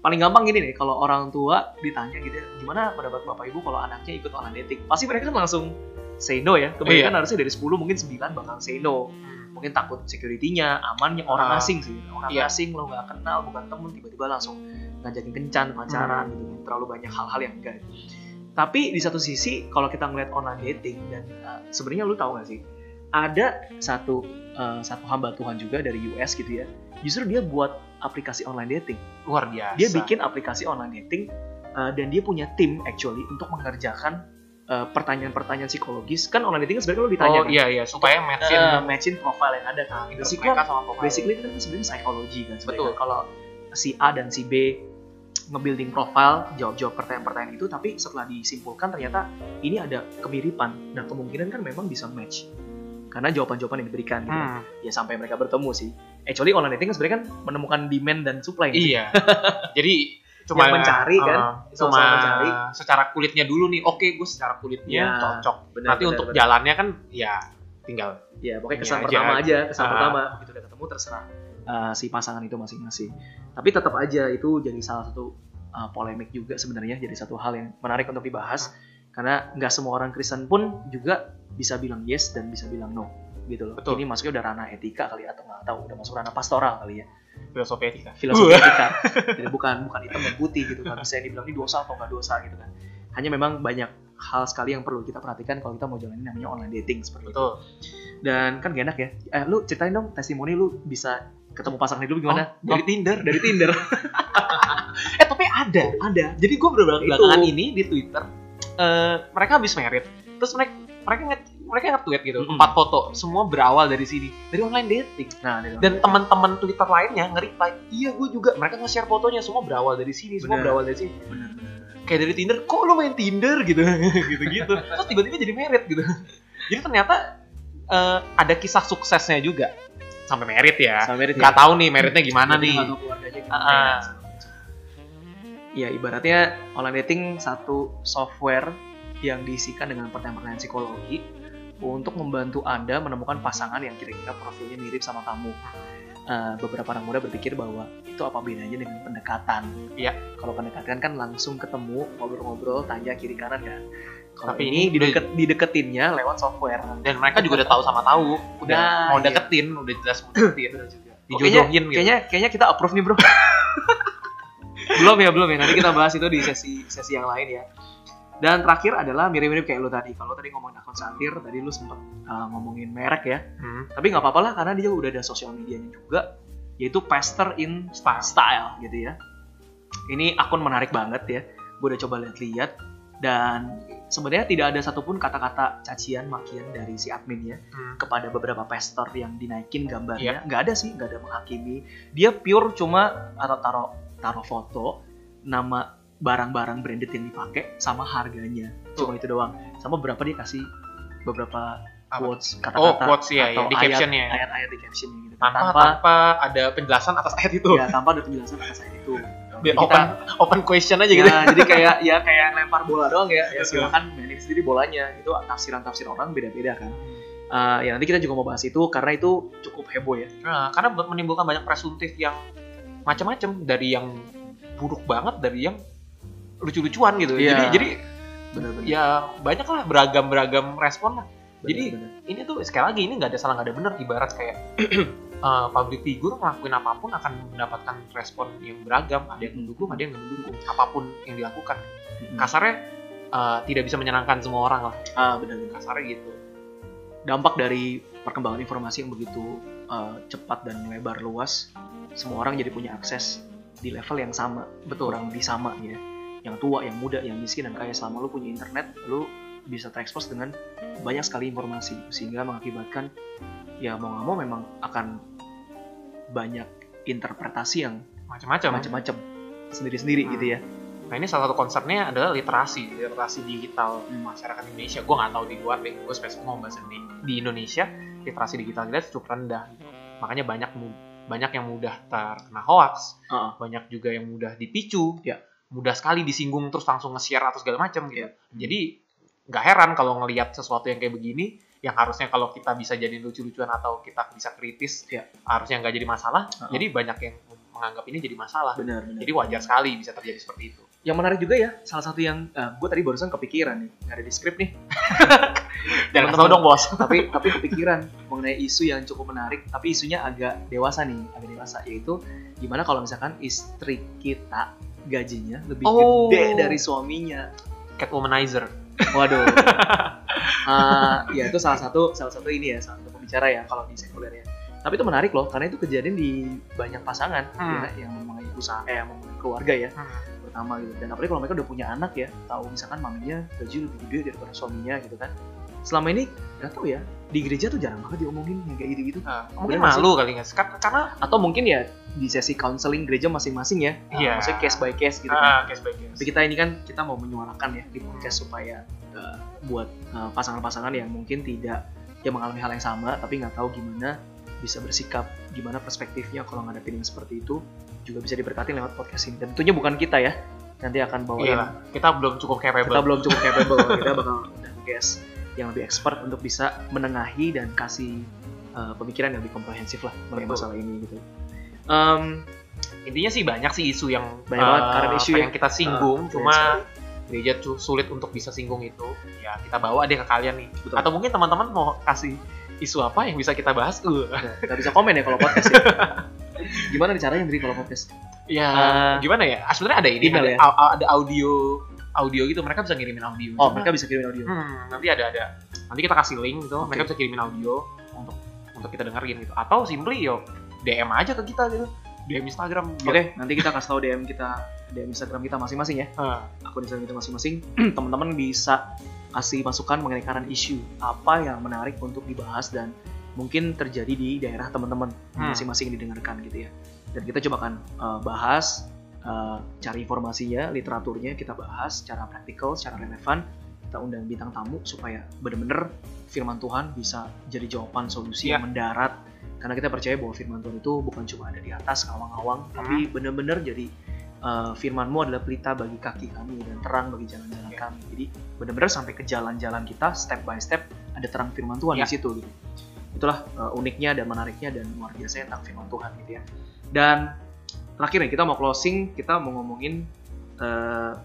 paling gampang gini nih kalau orang tua ditanya gitu ya, gimana pendapat bapak ibu kalau anaknya ikut online dating pasti mereka kan langsung say no ya. Kebanyakan Iya. harusnya dari 10 mungkin 9 bakal say no. Mungkin takut security-nya amannya orang Ah. asing sih. Orang Iya. asing lo nggak kenal bukan temen tiba-tiba langsung ngajakin kencan pacaran gitu terlalu banyak hal-hal yang enggak. Tapi di satu sisi kalau kita ngeliat online dating dan uh, sebenarnya lu tahu gak sih? Ada satu uh, satu hamba Tuhan juga dari US gitu ya. Justru dia buat aplikasi online dating. Luar biasa. Dia bikin aplikasi online dating uh, dan dia punya tim actually untuk mengerjakan uh, pertanyaan-pertanyaan psikologis kan online dating kan sebenarnya lu ditanya oh kan, iya iya supaya matchin uh, matchin profile yang ada kan mereka sama profile basically itu kan sebenarnya psikologi kan sebenarnya. Betul. kalau si A dan si B nge-building profile jawab-jawab pertanyaan-pertanyaan itu tapi setelah disimpulkan ternyata ini ada kemiripan nah kemungkinan kan memang bisa match karena jawaban-jawaban yang diberikan gitu. Hmm, ya sampai mereka bertemu sih actually online dating kan sebenarnya kan menemukan demand dan supply sih? iya jadi cuma Yang mencari kan, uh, cuma mencari. secara kulitnya dulu nih oke gue secara kulitnya Ya, cocok benar, nanti benar, untuk benar. jalannya kan ya tinggal ya pokoknya kesan aja. pertama aja kesan Ah. pertama begitu udah ketemu terserah uh, si pasangan itu masing-masing tapi tetap aja itu jadi salah satu uh, polemik juga sebenarnya jadi satu hal yang menarik untuk dibahas karena nggak semua orang Kristen pun juga bisa bilang yes dan bisa bilang no gitu loh Betul. ini masuknya udah ranah etika kali ya, atau nggak tahu udah masuk ranah pastoral kali ya filosofi etika. Filosofi Uh. etika. Jadi bukan bukan hitam dan putih gitu nggak bisa dibilang ini dosa atau nggak dosa gitu kan. Hanya memang banyak hal sekali yang perlu kita perhatikan kalau kita mau jalanin namanya online dating seperti itu. Dan kan gak enak ya. Eh, lu ceritain dong testimoni lu bisa ketemu pasangan hidup gimana? Oh, dari Tinder dari Tinder. Eh tapi ada ada. Jadi gue beberapa Itu. belakangan ini di Twitter eh, mereka habis merit terus mereka mereka mereka nge-tweet gitu Mm-mm. empat foto semua berawal dari sini dari online dating. Nah dari dan teman-teman Twitter lainnya nge-reply iya gue juga. Mereka nge-share fotonya semua berawal dari sini semua Bener. berawal dari sini. Bener, bener. kayak dari Tinder kok lu main Tinder? gitu gitu gitu terus tiba-tiba jadi merit gitu. Jadi ternyata eh, ada kisah suksesnya juga. Sampai merit ya. Sama merit nggak tahu nih meritnya gimana nih. tahu keluarganya gimana. Ya ibaratnya online dating satu software yang diisikan dengan pertanyaan-pertanyaan psikologi untuk membantu Anda menemukan pasangan yang kira-kira profilnya mirip sama kamu. Eh, beberapa anak muda berpikir bahwa itu apa bedanya dengan pendekatan. Iya. Kalau pendekatan kan langsung ketemu, ngobrol-ngobrol, tanya kiri kanan kan. Kalau Tapi ini dideket, dideketinnya lewat software. dan mereka juga udah tahu sama tahu udah Nah, mau iya. deketin udah jelas mau deketin juga. dijodohin kayaknya, gitu kayaknya kayaknya kita approve nih bro. belum ya belum ya. Nanti kita bahas itu di sesi sesi yang lain ya. Dan terakhir adalah mirip-mirip kayak lu tadi. Kalau tadi ngomongin akun satir, tadi lu sempet uh, ngomongin merek ya. Hmm. Tapi nggak apa-apa lah karena dia udah ada sosial medianya juga, yaitu Pastor in Style gitu ya. Ini akun menarik banget ya. Gue udah coba lihat-lihat dan sebenarnya tidak ada satupun kata-kata cacian makian dari si admin ya Hmm. kepada beberapa pastor yang dinaikin Iya. gambarnya nggak ada sih nggak ada menghakimi dia pure cuma atau taruh taruh foto nama barang-barang branded yang dipakai sama harganya cuma itu doang sama beberapa dia kasih beberapa Apa? quotes oh kata-kata quotes ya, ya atau di ayat- captionnya ya. ayat-ayat di captionnya gitu tanpa, tanpa tanpa ada penjelasan atas ayat itu ya tanpa ada penjelasan atas ayat itu Dia Jadi kita- open open question aja gitu Ya, jadi kayak ya kayak lempar bola doang ya. Ya silakan mainin sendiri bolanya. Itu tafsiran-tafsir orang beda-beda kan. Eh, ya nanti kita juga mau bahas itu karena itu cukup heboh ya. Nah, karena menimbulkan banyak presuntif yang macam-macam dari yang buruk banget dari yang lucu-lucuan gitu. Iya. Jadi jadi Benar-benar. ya banyak lah beragam-beragam respon lah. Jadi Benar-benar. ini tuh sekali lagi ini nggak ada salah nggak ada benar ibarat kayak uh, public figure ngelakuin apa pun akan mendapatkan respon yang beragam ada yang mendukung ada yang nggak mendukung apa pun yang dilakukan Mm-mm. kasarnya uh, tidak bisa menyenangkan semua orang lah ah benar-benar. kasarnya gitu Dampak dari perkembangan informasi yang begitu eh, cepat dan lebar luas, semua orang jadi punya akses di level yang sama, betul orang lebih sama ya. Yang tua, yang muda, yang miskin dan kaya selama lu punya internet, lu bisa terekspos dengan banyak sekali informasi sehingga mengakibatkan ya mau nggak mau memang akan banyak interpretasi yang macam-macam macam-macam sendiri-sendiri Hmm. gitu ya. nah ini salah satu concernnya adalah literasi literasi digital Hmm. masyarakat Indonesia gue nggak tahu di luar deh gue spesifik ngomong bahasa di, di Indonesia literasi digital kita cukup rendah makanya banyak banyak yang mudah terkena hoax Heeh. banyak juga yang mudah dipicu Ya. Mudah sekali disinggung terus langsung nge-share atau segala macam gitu Ya. jadi nggak heran kalau ngelihat sesuatu yang kayak begini yang harusnya kalau kita bisa jadi lucu-lucuan atau kita bisa kritis Ya. harusnya nggak jadi masalah Uh-uh. jadi banyak yang menganggap ini jadi masalah Benar, benar. jadi wajar sekali bisa terjadi seperti itu Yang menarik juga ya, salah satu yang gue tadi barusan kepikiran nih, nggak ada di skrip nih. tau dong bos tapi tapi kepikiran mengenai isu yang cukup menarik tapi isunya agak dewasa nih agak dewasa yaitu gimana kalau misalkan istri kita gajinya lebih Oh. gede dari suaminya. Catwomanizer waduh. Eh, ya itu salah satu salah satu ini ya salah satu pembicara ya kalau di sekuler ya. Tapi itu menarik loh karena itu kejadian di banyak pasangan Hmm. ya, yang mempunyai usaha eh yang mempunyai keluarga ya pertama gitu. Dan apalagi kalau mereka udah punya anak ya tahu misalkan maminya gaji lebih gede daripada suaminya gitu kan. Selama ini nggak tahu ya di gereja tuh jarang banget diomongin yang kayak gitu gitu Nah, mungkin malu kali nggak Kar- karena atau mungkin ya di sesi counseling gereja masing-masing ya. Uh, Iya. maksudnya case by case gitu kan. ah, case by case. Tapi kita ini kan kita mau menyuarakan ya di podcast supaya uh, buat uh, pasangan-pasangan yang mungkin tidak yang mengalami hal yang sama tapi nggak tahu gimana bisa bersikap gimana perspektifnya kalau ngadepin yang seperti itu juga bisa diberkati lewat podcast ini. Dan tentunya bukan kita ya nanti akan bawain. Iya kita belum cukup capable. kita belum cukup capable kita bakal undang guest yang lebih expert untuk bisa menengahi dan kasih uh, pemikiran yang lebih komprehensif lah mengenai masalah ini gitu. Um, Intinya sih banyak sih isu yang Banyak banget eh, pengen yang- kita singgung, uh, cuma gereja tuh sulit untuk bisa singgung itu. Ya kita bawa deh ke kalian nih. Betul. Atau mungkin teman-teman mau kasih isu apa yang bisa kita bahas? Uh. nah, nggak bisa komen ya kalau podcast ya. Gimana nih caranya Andri kalau podcast? Ya Uh, gimana ya? Ah, Sebenarnya ada ini, email ada, ya? ada audio audio gitu. Mereka bisa ngirimin audio. Oh, mereka bisa kirim audio. Hmm, nanti ada ada. Nanti kita kasih link gitu. Oke. Mereka bisa kirimin audio untuk untuk kita dengerin gitu. Atau simply yo DM aja ke kita gitu. DM Instagram. Oke, nanti kita kasih tahu DM kita, DM Instagram kita masing-masing ya. Ah, Akun Instagram kita masing-masing. Teman-teman bisa kasih masukan mengenai current issue apa yang menarik untuk dibahas dan mungkin terjadi di daerah teman-teman Hmm. masing-masing yang didengarkan gitu ya. Dan kita coba akan uh, bahas uh, cari informasinya, literaturnya kita bahas secara praktikal, secara relevan. Kita undang bintang tamu supaya benar-benar firman Tuhan bisa jadi jawaban solusi Iya. yang mendarat. Karena kita percaya bahwa firman Tuhan itu bukan cuma ada di atas awang-awang, tapi benar-benar jadi uh, firmanmu adalah pelita bagi kaki kami dan terang bagi jalan-jalan Iya. kami. Jadi benar-benar sampai ke jalan-jalan kita step by step ada terang firman Tuhan Ya. di situ gitu. Itulah uh, uniknya dan menariknya dan luar biasa tentang firman Tuhan gitu ya. Dan terakhir nih kita mau closing, kita mau ngomongin uh,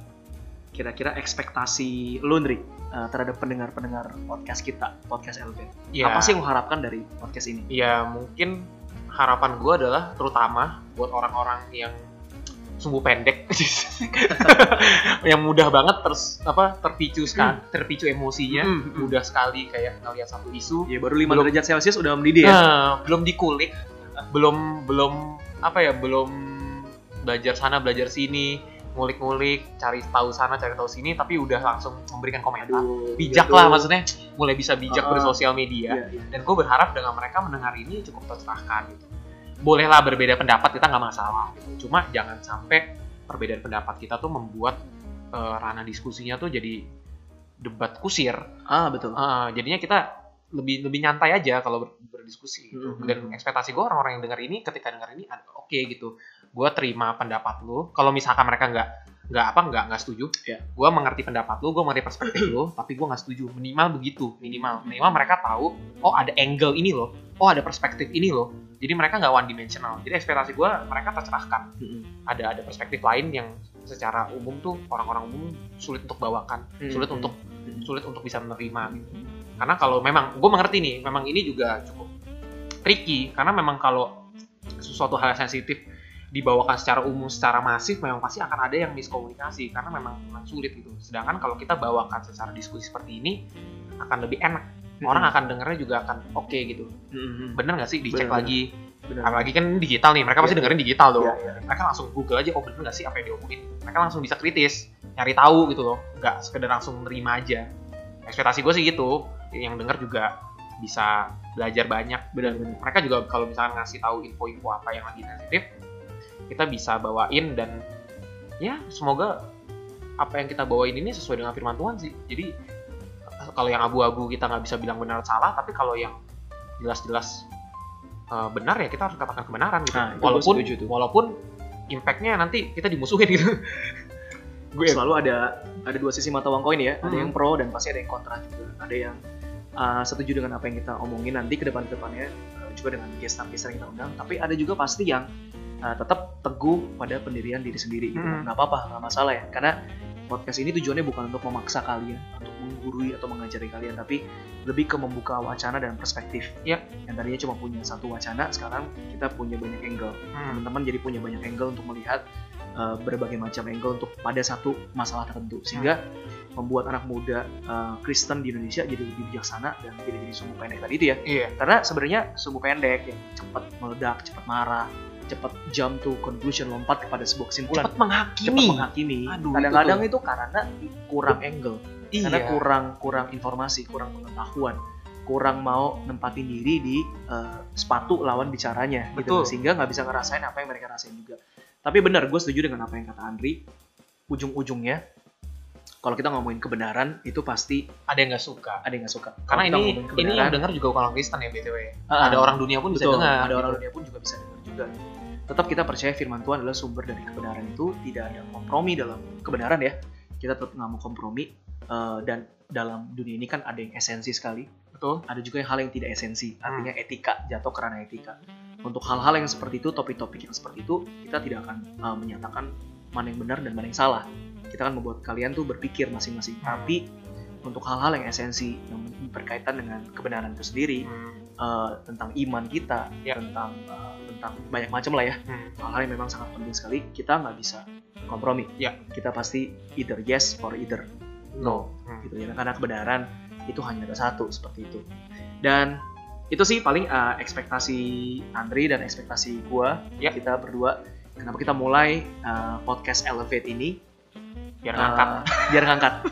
kira-kira ekspektasi lu Ndri, uh, terhadap pendengar-pendengar podcast kita, podcast Elevate. Ya, Apa sih yang harapkan dari podcast ini? ya mungkin harapan gue adalah terutama buat orang-orang yang sumbu pendek yang mudah banget terus apa terpicu kan terpicu emosinya Hmm, hmm. mudah sekali kayak ngelihat satu isu Ya baru 5 Belum- derajat Celcius udah mendidih ya. Nah, belum dikulik, belum belum apa ya, belum belajar sana belajar sini, ngulik-ngulik, cari tahu sana cari tahu sini, tapi udah langsung memberikan komentar. Aduh, bijak gitu. lah maksudnya, mulai bisa bijak Ah, bersosial media. Iya, iya. Dan gue berharap dengan mereka mendengar ini cukup tercerahkan gitu. Bolehlah berbeda pendapat kita nggak masalah gitu. Cuma jangan sampai perbedaan pendapat kita tuh membuat eh, ranah diskusinya tuh jadi debat kusir. Ah, betul. Ah, jadinya kita lebih lebih nyantai aja kalau ber- berdiskusi gitu. Mhm. Dan ekspektasi gue orang-orang yang dengar ini ketika dengar ini oke gitu. Gue terima pendapat lu. Kalau misalkan mereka nggak nggak apa nggak nggak setuju, Iya. gue mengerti pendapat lu, gue mengerti perspektif lu, tapi gue nggak setuju. Minimal begitu, minimal minimal mereka tahu oh ada angle ini loh, oh ada perspektif ini loh. Jadi mereka nggak one dimensional. Jadi ekspektasi gue mereka tercerahkan. Ada ada perspektif lain yang secara umum tuh orang-orang umum sulit untuk bawakan, sulit untuk sulit untuk bisa menerima gitu. Karena kalau memang gue mengerti nih, memang ini juga cukup tricky karena memang kalau sesuatu hal yang sensitif dibawakan secara umum, secara masif, memang pasti akan ada yang miskomunikasi karena memang, memang sulit gitu. Sedangkan kalau kita bawakan secara diskusi seperti ini akan lebih enak. Orang Mm-mm. akan dengarnya juga akan oke gitu. Mm-mm. Bener nggak sih dicek Bener, lagi? Benar. Apalagi kan digital nih, mereka pasti Iya, dengerin digital dong. Iya, iya. Mereka langsung Google aja, oh bener nggak sih apa yang diomongin? Mereka langsung bisa kritis, nyari tahu gitu loh, nggak sekedar langsung nerima aja. Ekspektasi gue sih gitu, yang denger juga bisa belajar banyak. Benar. Mereka juga kalau misalnya ngasih tahu info-info apa yang lagi sensitif, kita bisa bawain dan ya semoga apa yang kita bawain ini sesuai dengan firman Tuhan sih. Jadi kalau yang abu-abu kita nggak bisa bilang benar salah, tapi kalau yang jelas-jelas uh, benar ya kita harus katakan kebenaran gitu. Nah, walaupun walaupun impactnya nanti kita dimusuhin gitu. Gue Selalu ada ada dua sisi mata uang koin ya. Ada Hmm. yang pro dan pasti ada yang kontra juga. Ada yang uh, setuju dengan apa yang kita omongin nanti ke depan depannya juga dengan gestar-gestar yang kita undang. Tapi ada juga pasti yang uh, tetap teguh pada pendirian diri sendiri. Gitu. Hmm. Nggak apa-apa, nggak masalah ya. Karena podcast ini tujuannya bukan untuk memaksa kalian, untuk menggurui atau mengajari kalian, tapi lebih ke membuka wacana dan perspektif. Ya. Yang tadinya cuma punya satu wacana, sekarang kita punya banyak angle. Hmm. teman-teman jadi punya banyak angle untuk melihat uh, berbagai macam angle untuk pada satu masalah tertentu sehingga membuat anak muda uh, Kristen di Indonesia jadi lebih bijaksana dan tidak jadi sumbu pendek tadi itu ya Iya. karena sebenarnya sumbu pendek yang cepat meledak cepat marah cepat jump to conclusion lompat kepada sebuah kesimpulan. Cepat menghakimi. cepat menghakimi. Kadang-kadang itu itu, karena kurang angle. Iya. karena kurang kurang informasi kurang pengetahuan. Kurang mau nempatin diri di uh, sepatu lawan bicaranya gitu. Betul. sehingga nggak bisa ngerasain apa yang mereka rasain juga. Tapi benar gue setuju dengan apa yang kata Andri. Ujung-ujungnya kalau kita ngomongin kebenaran itu pasti ada yang nggak suka. ada yang nggak suka Karena Kalau ini ini yang dengar juga orang Kristen ya btw. ah, ada orang dunia pun bisa betul, dengar. ada orang gitu. dunia pun juga bisa dengar juga tetap kita percaya firman Tuhan adalah sumber dari kebenaran itu tidak ada kompromi dalam kebenaran ya kita tetap nggak mau kompromi eh, dan dalam dunia ini kan ada yang esensi sekali Betul. ada juga yang hal yang tidak esensi Hmm. artinya etika jatuh ke ranah etika untuk hal-hal yang seperti itu topik-topik yang seperti itu kita tidak akan uh, menyatakan mana yang benar dan mana yang salah kita akan membuat kalian tuh berpikir masing-masing Hmm. tapi untuk hal-hal yang esensi yang berkaitan dengan kebenaran itu sendiri Hmm. uh, tentang iman kita Ya. tentang uh, tentang banyak macam lah ya Hmm. hal-hal yang memang sangat penting sekali kita nggak bisa kompromi Ya. kita pasti either yes or either no Hmm. gitu ya karena kebenaran itu hanya ada satu seperti itu dan itu sih paling uh, ekspektasi Andri dan ekspektasi gua Ya. kita berdua kenapa kita mulai uh, podcast Elevate ini Biar uh, ngangkat. biar ngangkat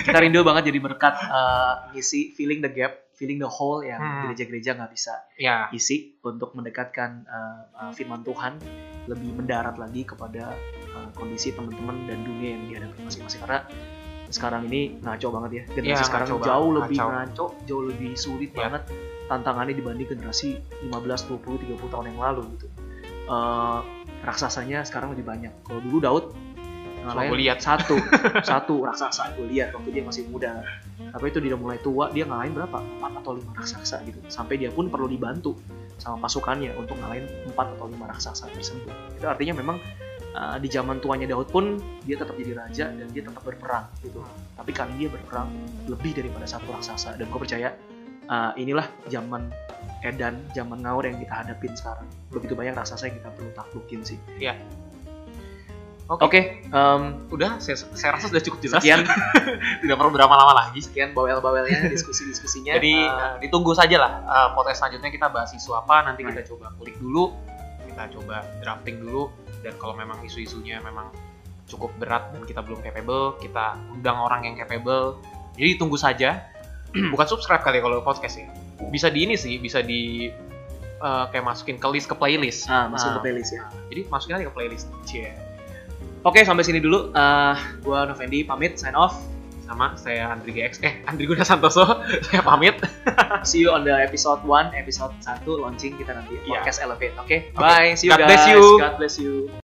kita rindu banget jadi berkat uh, ngisi filling the gap filling the hole yang Hmm. gereja-gereja nggak bisa Ya. isi untuk mendekatkan uh, uh, firman Tuhan lebih mendarat lagi kepada uh, kondisi teman-teman dan dunia yang dihadapi masing-masing karena sekarang ini ngaco banget ya generasi Iya, sekarang ngaco jauh banget, lebih ngaco. ngaco jauh lebih sulit Iya. banget tantangannya dibanding generasi 15 20 30 tahun yang lalu gitu Uh, raksasanya sekarang lebih banyak kalau dulu Daud ngalahin gua lihat. satu satu raksasa gue lihat waktu dia masih muda. Tapi itu dia mulai tua dia ngalahin berapa? Empat atau lima raksasa gitu. Sampai dia pun perlu dibantu sama pasukannya untuk ngalahin empat atau lima raksasa tersebut. Itu artinya memang uh, di zaman tuanya Daud pun dia tetap jadi raja dan dia tetap berperang gitu. Tapi kali ini dia berperang lebih daripada satu raksasa. Dan gue percaya uh, inilah zaman edan zaman ngawur yang kita hadapin sekarang. Begitu banyak raksasa yang kita perlu taklukin sih Oke. oke em, Udah, saya, saya rasa sudah cukup jelas. sekian Tidak perlu berlama-lama lagi. sekian bawel-bawelnya diskusi-diskusinya Jadi Uh, ditunggu saja lah uh, podcast selanjutnya kita bahas isu apa. Nanti Right. kita coba kulik dulu, kita coba drafting dulu. Dan kalau memang isu-isunya memang cukup berat dan kita belum capable, kita undang orang yang capable. Jadi tunggu saja. Bukan subscribe kali kalau podcast ya. Bisa di ini sih, bisa di uh, kayak masukin ke list ke playlist. ah, masuk ke Nah, playlist ya Jadi masukin aja ke playlist. Cie. Oke, sampai sini dulu. Uh, gua Novendi pamit, sign off. Sama saya Andri GX, eh Andri Guna Santoso, saya pamit. See you on the episode 1, episode 1 launching kita nanti Iya. podcast Elevate. Oke, Oke. bye. See you God guys. bless you. God bless you.